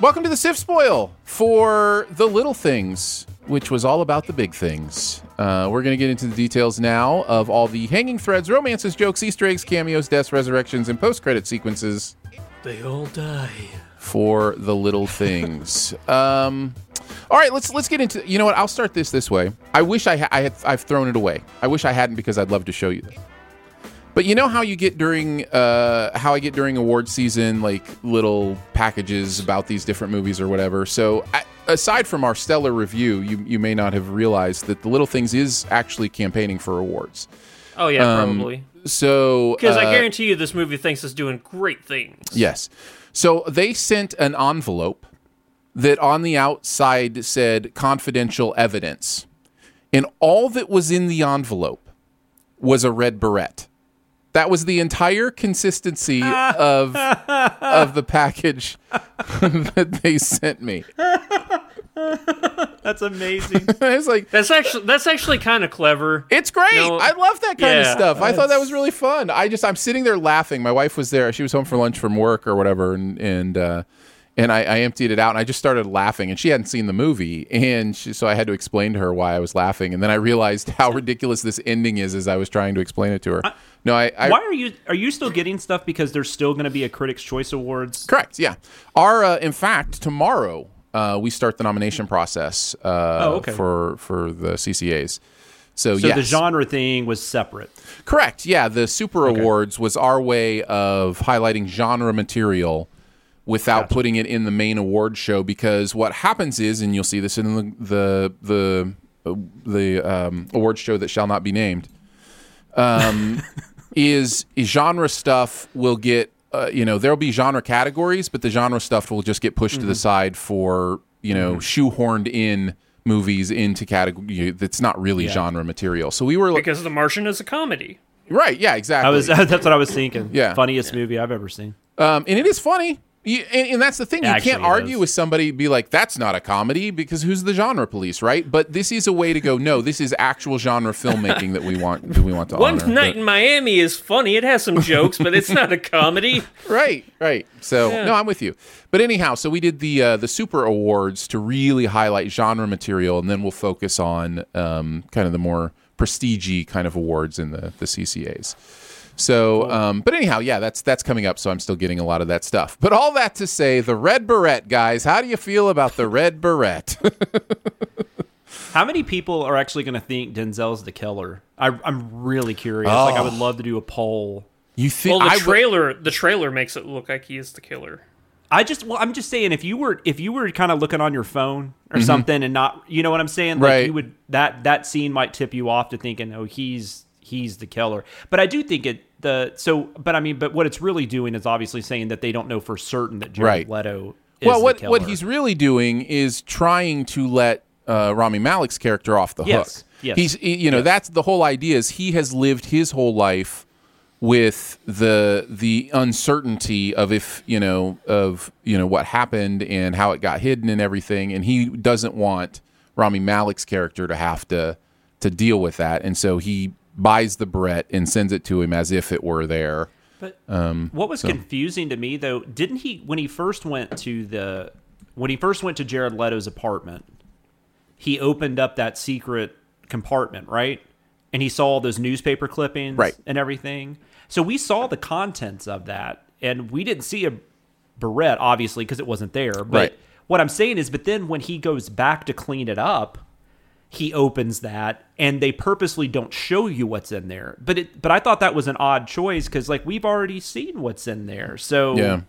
Welcome to the SIF Spoil for The Little Things, which was all about the big things. Uh, we're going to get into the details now of all the hanging threads, romances, jokes, Easter eggs, cameos, deaths, resurrections, and post credit sequences They all die. for The Little Things. um, all right, let's let's get into. You know what? I'll start this this way. I wish I, ha- I had I've thrown it away. I wish I hadn't because I'd love to show you this. But you know how you get during uh, how I get during award season, like little packages about these different movies or whatever. So aside from our stellar review, you you may not have realized that the Little Things is actually campaigning for awards. Oh yeah, Um, probably. So Because I uh, guarantee you, this movie thinks it's doing great things. Yes. So they sent an envelope that on the outside said confidential evidence. And all that was in the envelope was a red beret. That was the entire consistency of of the package that they sent me. That's amazing. It's like that's actually that's actually kind of clever. It's great. I love that kind of stuff. I thought that was really fun. I just I'm sitting there laughing. My wife was there. She was home for lunch from work or whatever, and and uh, and I, I emptied it out, and I just started laughing. And she hadn't seen the movie, and she, so I had to explain to her why I was laughing. And then I realized how ridiculous this ending is as I was trying to explain it to her. No, I, I Why are you are you still getting stuff because there's still going to be a Critics' Choice Awards? Correct. Yeah. Our uh, in fact tomorrow uh, we start the nomination process uh, Oh, okay. for for the CCAs. So, So yes. the genre thing was separate. Correct. Yeah, the Super Awards was our way of highlighting genre material without putting it in the main award show because what happens is and you'll see this in the the the, uh, the um, award show that shall not be named um, is, is genre stuff will get uh, you know there'll be genre categories but the genre stuff will just get pushed to the side for you know shoehorned in movies into category that's not really genre material so we were like Because The Martian is a comedy. right yeah exactly I was that's what I was thinking. Yeah. funniest movie I've ever seen. Um, and it is funny. You, and, and that's the thing. You can't argue is. with somebody be like, that's not a comedy because who's the genre police, right? But this is a way to go. No, this is actual genre filmmaking that we want. That we want to One honor. Night But- in Miami is funny. It has some jokes, but it's not a comedy. right, right. So no, I'm with you. But anyhow, so we did the uh, the Super Awards to really highlight genre material, and then we'll focus on um, kind of the more prestige kind of awards in the the CCAs. So, um, but anyhow, yeah, that's that's coming up. So I'm still getting a lot of that stuff. But all that to say, the red beret, guys. How do you feel about the red beret? How many people are actually going to think Denzel's the killer? I, I'm really curious. Like, I would love to do a poll. you think? Well, the I, trailer the trailer makes it look like he is the killer. I just, well, I'm just saying, if you were, if you were kind of looking on your phone or Mm-hmm. something, and not, you know what I'm saying, like Right. you would that that scene might tip you off to thinking, oh, he's he's the killer. But I do think it the so, but I mean, but what it's really doing is obviously saying that they don't know for certain that Jared Right. Leto. Is well, what what he's really doing is trying to let uh, Rami Malek's character off the Yes, hook. yes, He's he- you know that's the whole idea is he has lived his whole life with the the uncertainty of if you know of you know what happened and how it got hidden and everything, and he doesn't want Rami Malek's character to have to to deal with that, and so he buys the Brett and sends it to him as if it were there. But Um, what was confusing to me though, didn't he when he first went to the when he first went to Jared Leto's apartment, he opened up that secret compartment, right? And he saw all those newspaper clippings Right. and everything. So we saw the contents of that and we didn't see a barrette obviously because it wasn't there. But Right. what I'm saying is but then when he goes back to clean it up, he opens that and they purposely don't show you what's in there but it but i thought that was an odd choice because like we've already seen what's in there so Yeah.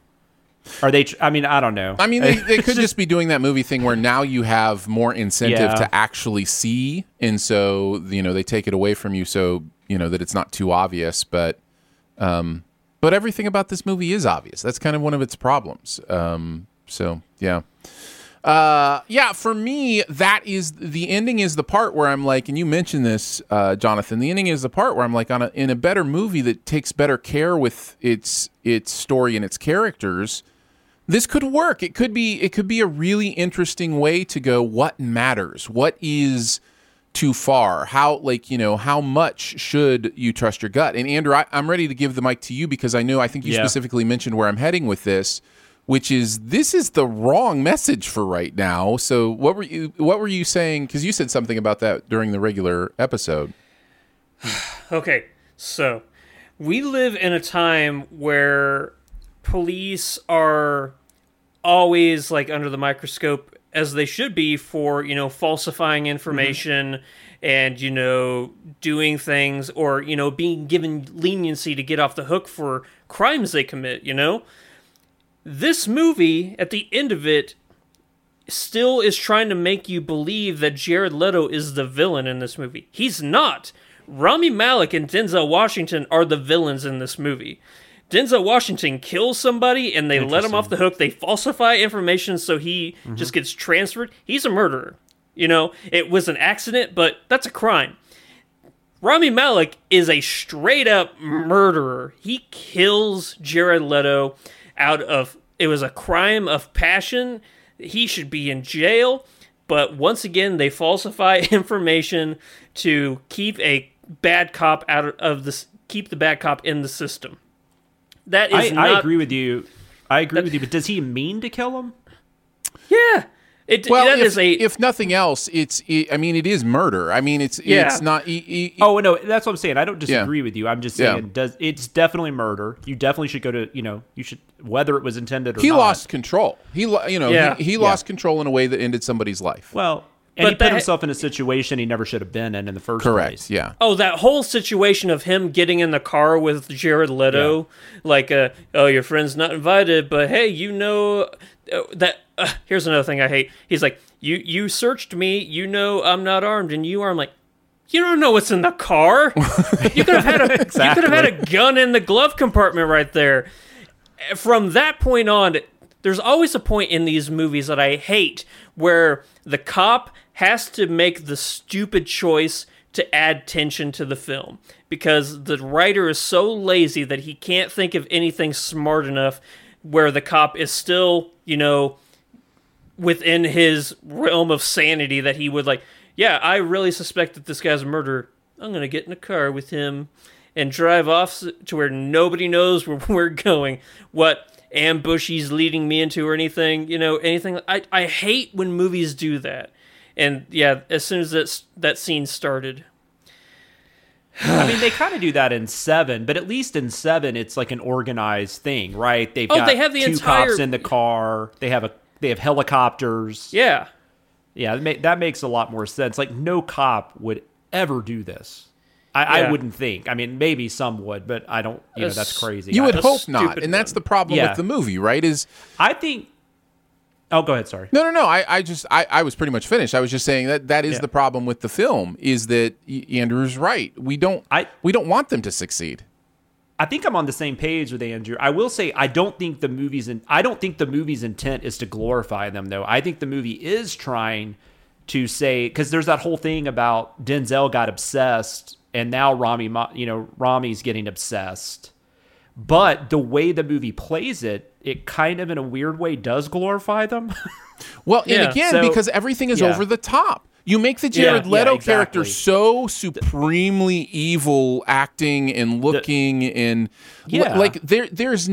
are they i mean i don't know I mean, they, they could just be doing that movie thing where now you have more incentive Yeah. to actually see, and so you know they take it away from you, so you know that it's not too obvious. But, um, but everything about this movie is obvious. That's kind of one of its problems. Um, so yeah, uh, yeah. For me, that is the ending. Is the part where I'm like, and you mentioned this, uh, Jonathan. The ending is the part where I'm like, on a, in a better movie that takes better care with its its story and its characters this could work. It could be it could be a really interesting way to go what matters? What is too far? How like, you know, how much should you trust your gut? And Andrew, I, I'm ready to give the mic to you because I know I think you Yeah. specifically mentioned where I'm heading with this, which is this is the wrong message for right now. So what were you what were you saying? Because you said something about that during the regular episode. Okay, so we live in a time where police are always like under the microscope as they should be for, you know, falsifying mm-hmm. information and, you know, doing things or, you know, being given leniency to get off the hook for crimes they commit, you know? This movie, at the end of it, still is trying to make you believe that Jared Leto is the villain in this movie. He's not. Rami Malek and Denzel Washington are the villains in this movie. Denzel Washington kills somebody and they let him off the hook. They falsify information so he just gets transferred. He's a murderer. You know, it was an accident, but that's a crime. Rami Malek is a straight up murderer. He kills Jared Leto out of it was a crime of passion. He should be in jail, but once again they falsify information to keep a bad cop out of this keep the bad cop in the system. That is. I, is I agree with you i agree with you but does he mean to kill him Yeah. It Well, that if, is a if nothing else, it's it, I mean it is murder. I mean it's Yeah. it's not e- e- oh no that's what i'm saying i don't disagree with you i'm just Yeah. saying does it's definitely murder you definitely should go to you know you should whether it was intended or not. he not lost control. He, you know, Yeah. he, he lost control in a way that ended somebody's life. well and But he put himself in a situation he never should have been in in the first Correct. place Yeah. Oh, that whole situation of him getting in the car with Jared Leto, like, uh, oh, your friend's not invited, but hey, you know uh, that. Uh, here's another thing I hate. He's like, you you searched me, you know I'm not armed, and you are. I'm like, you don't know what's in the car. You could have had a you could have had a gun in the glove compartment right there. From that point on, there's always a point in these movies that I hate where the cop has to make the stupid choice to add tension to the film because the writer is so lazy that he can't think of anything smart enough where the cop is still, you know, within his realm of sanity that he would like, yeah, I really suspect that this guy's a murderer. I'm going to get in a car with him and drive off to where nobody knows where we're going, what ambush he's leading me into or anything, you know, anything. I, I hate when movies do that. And yeah, as soon as that, that scene started, I mean, they kind of do that in seven, but at least in seven, it's like an organized thing, right? They've Oh, got they have the two entire- cops in the car. They have a they have helicopters. yeah. Yeah, that, ma- that makes a lot more sense. Like no cop would ever do this. I, Yeah. I wouldn't think. I mean, maybe some would, but I don't. You know, that's That's- crazy. You I, would hope not, and that's the problem Yeah. with the movie, right? Is I think. Oh, go ahead. Sorry. no, no, no. I, I just, I, I was pretty much finished. I was just saying that that is Yeah. the problem with the film. Is that Andrew's right? We don't, I- we don't want them to succeed. I think I'm on the same page with Andrew. I will say I don't think the movie's in, I don't think the movie's intent is to glorify them though. I think the movie is trying to say because there's that whole thing about Denzel got obsessed and now Rami, you know, Rami's getting obsessed. But the way the movie plays it, it kind of in a weird way does glorify them. Well, and Yeah, again, so- because everything is yeah. over the top. You make the Jared Yeah, Leto yeah, character so supremely evil acting and looking and li- Yeah. like there there's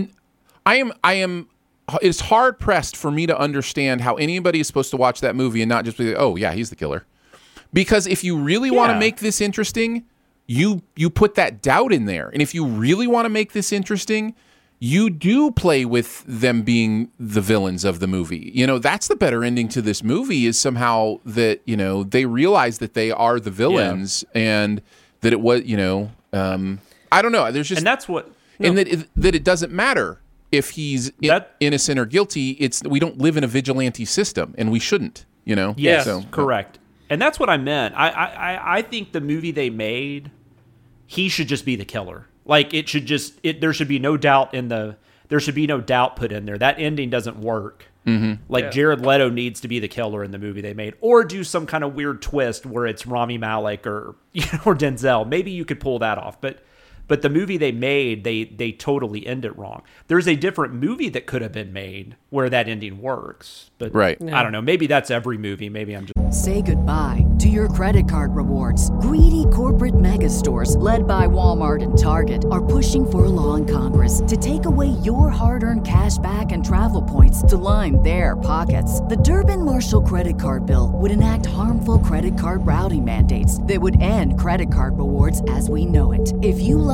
I am I am it's hard pressed for me to understand how anybody is supposed to watch that movie and not just be like, "Oh, yeah, he's the killer." Because if you really want to make this interesting, you you put that doubt in there. And if you really want to make this interesting, you do play with them being the villains of the movie. You know, that's the better ending to this movie is somehow that, you know, they realize that they are the villains and that it was, you know, um I don't know. There's just and that's what and that it, that it doesn't matter if he's in- innocent or guilty. It's we don't live in a vigilante system, and we shouldn't. You know. Yes, So, correct. And that's what I meant. I, I- I think the movie they made, he should just be the killer. Like it should just it. There should be no doubt in the. There should be no doubt put in there. That ending doesn't work. Mm-hmm. Like Jared Leto needs to be the killer in the movie they made, or do some kind of weird twist where it's Rami Malek or you know, or Denzel. Maybe you could pull that off, but. But the movie they made, they they totally end it wrong. There's a different movie that could have been made where that ending works. But Right. I don't know. Maybe that's every movie. Maybe I'm just. Say goodbye to your credit card rewards. Greedy corporate mega stores, led by Walmart and Target, are pushing for a law in Congress to take away your hard earned cash back and travel points to line their pockets. The Durbin Marshall credit card bill would enact harmful credit card routing mandates that would end credit card rewards as we know it. If you love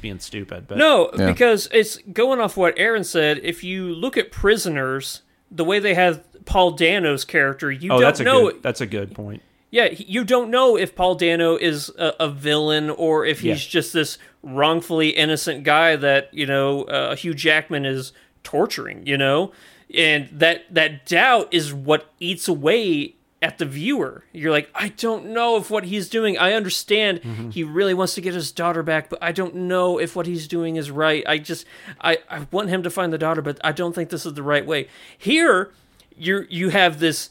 Being stupid. But No, Yeah. because it's going off what Aaron said. If you look at prisoners, the way they have Paul Dano's character, you oh, don't that's a know. good. That's a good point. Yeah, you don't know if Paul Dano is a, a villain or if he's Yeah. just this wrongfully innocent guy that you know uh, Hugh Jackman is torturing. You know, and that that doubt is what eats away at the viewer. You're like, I don't know if what he's doing. I understand Mm-hmm. he really wants to get his daughter back, but I don't know if what he's doing is right. I just I I want him to find the daughter, but I don't think this is the right way. Here, you you have this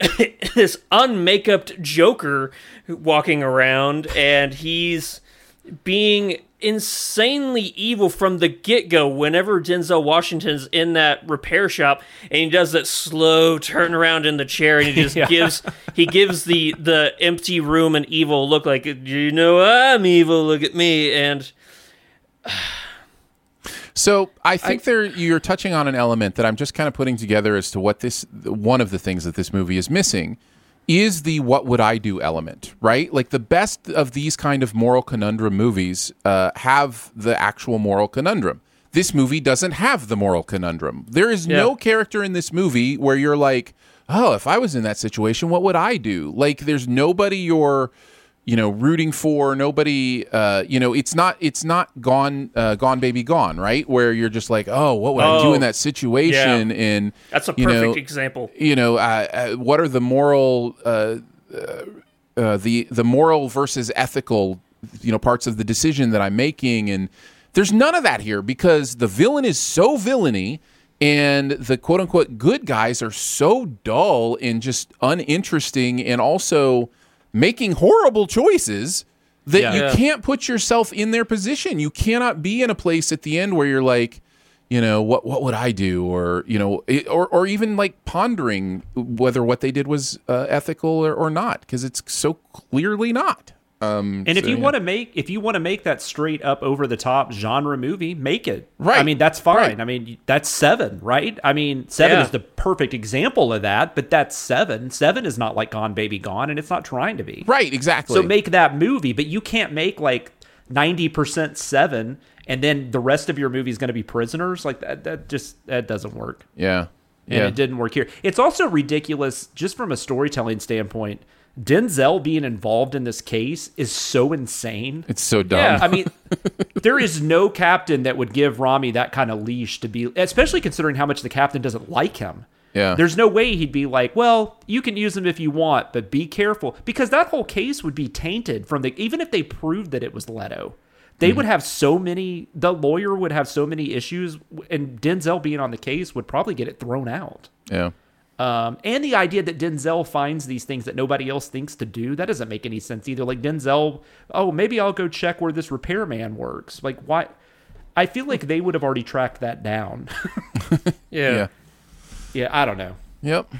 this unmakeuped Joker walking around, and he's being insanely evil from the get go. Whenever Denzel Washington's in that repair shop, and he does that slow turn around in the chair, and he just Yeah. gives he gives the the empty room an evil look, like you know I'm evil. Look at me, and So I think there you're touching on an element that I'm just kind of putting together as to what this one of the things that this movie is missing is the what would I do element, right? Like the best of these kind of moral conundrum movies uh, have the actual moral conundrum. This movie doesn't have the moral conundrum. There is no character in this movie where you're like, oh, if I was in that situation, what would I do? Like, there's nobody you're you know rooting for nobody uh you know it's not it's not gone uh, gone baby gone right? Where you're just like oh what would i do Oh, in that situation? and that's a you perfect know, example. you know uh, uh, what are the moral uh, uh, uh, the the moral versus ethical you know parts of the decision that i'm making? And there's none of that here because the villain is so villainy and the quote unquote good guys are so dull and just uninteresting and also making horrible choices that Yeah. you Yeah. can't put yourself in their position. You cannot be in a place at the end where you're like, you know what what would I do or you know it, or or even like pondering whether what they did was uh, ethical or, or not because it's so clearly not. Um, And if you yeah. want to make if you want to make that straight up over the top genre movie, make it. Right. I mean, that's fine. Right. I mean, that's seven, right? I mean, seven Yeah. is the perfect example of that. But that's seven. Seven is not like Gone Baby Gone, and it's not trying to be. right exactly So make that movie, but you can't make like ninety percent seven, and then the rest of your movie is going to be prisoners. Like that. That just that doesn't work. yeah and it didn't work here. It's also ridiculous just from a storytelling standpoint. Denzel being involved in this case is so insane. it's so dumb. Yeah. I mean, there is no captain that would give Rami that kind of leash to be, especially considering how much the captain doesn't like him. Yeah. There's no way he'd be like, well, you can use him if you want, but be careful. Because that whole case would be tainted from the, even if they proved that it was Leto, they mm-hmm. would have so many, the lawyer would have so many issues, and Denzel being on the case would probably get it thrown out. yeah Um, and the idea that Denzel finds these things that nobody else thinks to do, that doesn't make any sense either. Like Denzel, oh, maybe I'll go check where this repairman works. Like, why? I feel like they would have already tracked that down. Yeah. yeah yeah, I don't know. yep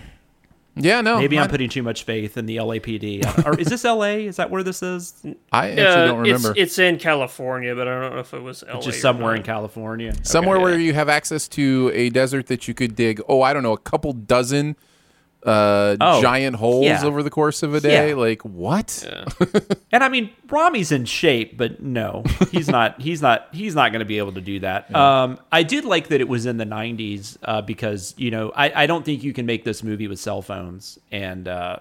yeah no Maybe I, I'm putting too much faith in the LAPD. or is this LA? Is that where this is? I actually Uh, don't remember It's, it's in California, but I don't know if it was LA. Just or somewhere not. in California. somewhere Okay. where you have access to a desert that you could dig oh i don't know a couple dozen uh Oh, giant holes yeah. over the course of a day Yeah. like what And I mean, Rami's in shape, but no, he's not. He's not. He's not going to be able to do that. Um, I did like that it was in the '90s uh, because you know I, I don't think you can make this movie with cell phones and uh,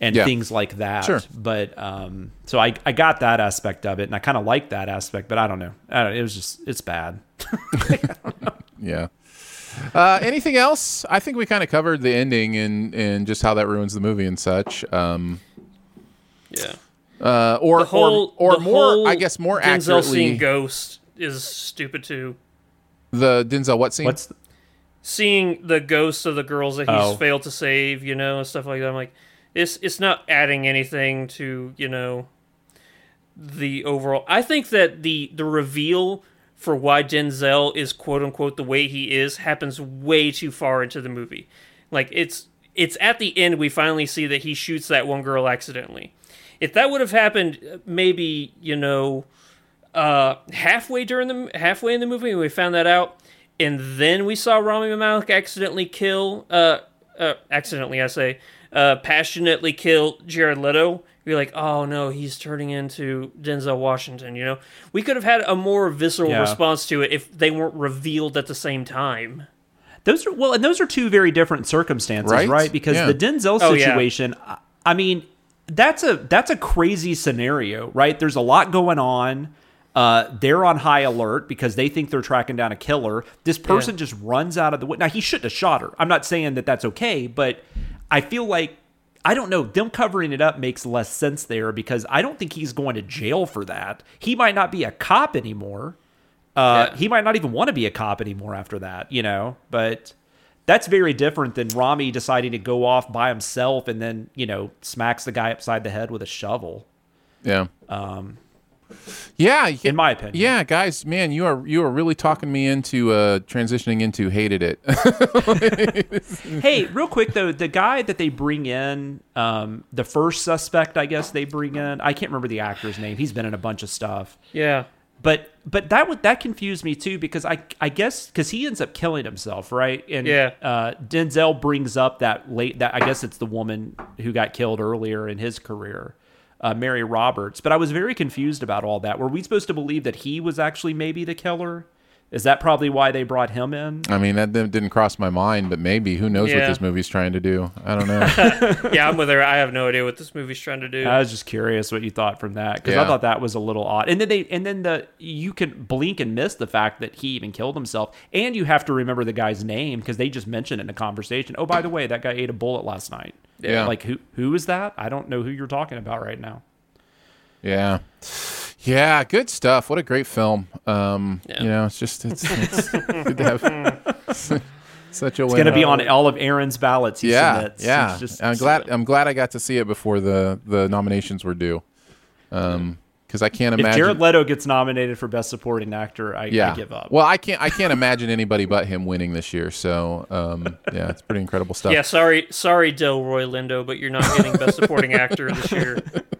and Yeah. things like that. Sure. But um, so I I got that aspect of it, and I kind of liked that aspect. But I don't know. I don't, it was just it's bad. yeah uh anything else i think we kind of covered the ending and and just how that ruins the movie and such um Yeah. uh or whole, or, or more i guess more Denzel seeing accurately Ghost is stupid too. the denzel what scene What's Seeing the ghosts of the girls that he's Oh. failed to save, you know, and stuff like that. I'm like, it's it's not adding anything to you know the overall. I think that the the reveal for why Denzel is quote unquote the way he is happens way too far into the movie. Like it's it's at the end we finally see that he shoots that one girl accidentally. If that would have happened, uh, maybe you know, uh, halfway during the halfway in the movie, we found that out, and then we saw Rami Malek accidentally kill, uh, uh, accidentally I say, uh, passionately kill Jared Leto. You're like, oh no, he's turning into Denzel Washington. You know, we could have had a more visceral Yeah. response to it if they weren't revealed at the same time. Those are well, and those are two very different circumstances, Right? right? Because Yeah. the Denzel Oh, yeah. situation, I- I mean, that's a that's a crazy scenario, right? There's a lot going on. Uh, they're on high alert because they think they're tracking down a killer. This person just runs out of the way. Now he shouldn't have shot her. I'm not saying that that's okay, but I feel like I don't know. Them covering it up makes less sense there because I don't think he's going to jail for that. He might not be a cop anymore. Uh, Yeah. He might not even want to be a cop anymore after that, you know. But that's very different than Rami deciding to go off by himself and then, you know, smacks the guy upside the head with a shovel. Yeah. Um. Yeah. y- In my opinion. Yeah, guys, man, you are you are really talking me into uh transitioning into hated it. hey, real quick though, the guy that they bring in, um, the first suspect, I guess they bring in, I can't remember the actor's name. He's been in a bunch of stuff. Yeah, but but that would that confused me too because I I guess because he ends up killing himself right and Yeah. uh, Denzel brings up that late that I guess it's the woman who got killed earlier in his career uh, Mary Roberts but I was very confused about all that. Were we supposed to believe that he was actually maybe the killer is that probably why they brought him in I mean, that didn't didn't cross my mind, but maybe who knows what this movie's trying to do? I don't know. yeah, I'm with her. I have no idea what this movie's trying to do. I was just curious what you thought from that because I thought that was a little odd. And then they and then the you can blink and miss the fact that he even killed himself, and you have to remember the guy's name because they just mentioned it in a conversation. Oh, by the way, that guy ate a bullet last night. Yeah. like who who is that? I don't know who you're talking about right now. yeah. Yeah, good stuff. What a great film. Um, Yeah. you know, it's just it's, it's good to have such a It's going to be on all of Aaron's ballots. He yeah, submits. yeah. It's just- I'm glad. I'm glad I got to see it before the the nominations were due. Um, because I can't imagine If imagine. Jared Leto gets nominated for Best Supporting Actor, I, yeah, I give up. Well, I can't. I can't imagine anybody but him winning this year. So, um, yeah, it's pretty incredible stuff. Yeah, sorry, sorry, Delroy Lindo, but you're not getting Best Supporting Actor this year.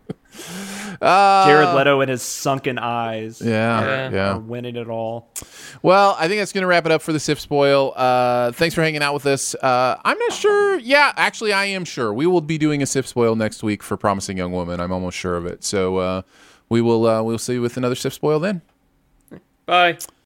Jared Leto and his sunken eyes Yeah, Yeah. yeah. are winning it all. Well, I think that's going to wrap it up for the SIF spoil. Uh, thanks for hanging out with us. Uh, I'm not sure. Yeah, actually, I am sure. We will be doing a SIF spoil next week for Promising Young Woman. I'm almost sure of it. So uh, we will uh, we'll see you with another SIF spoil then. Bye.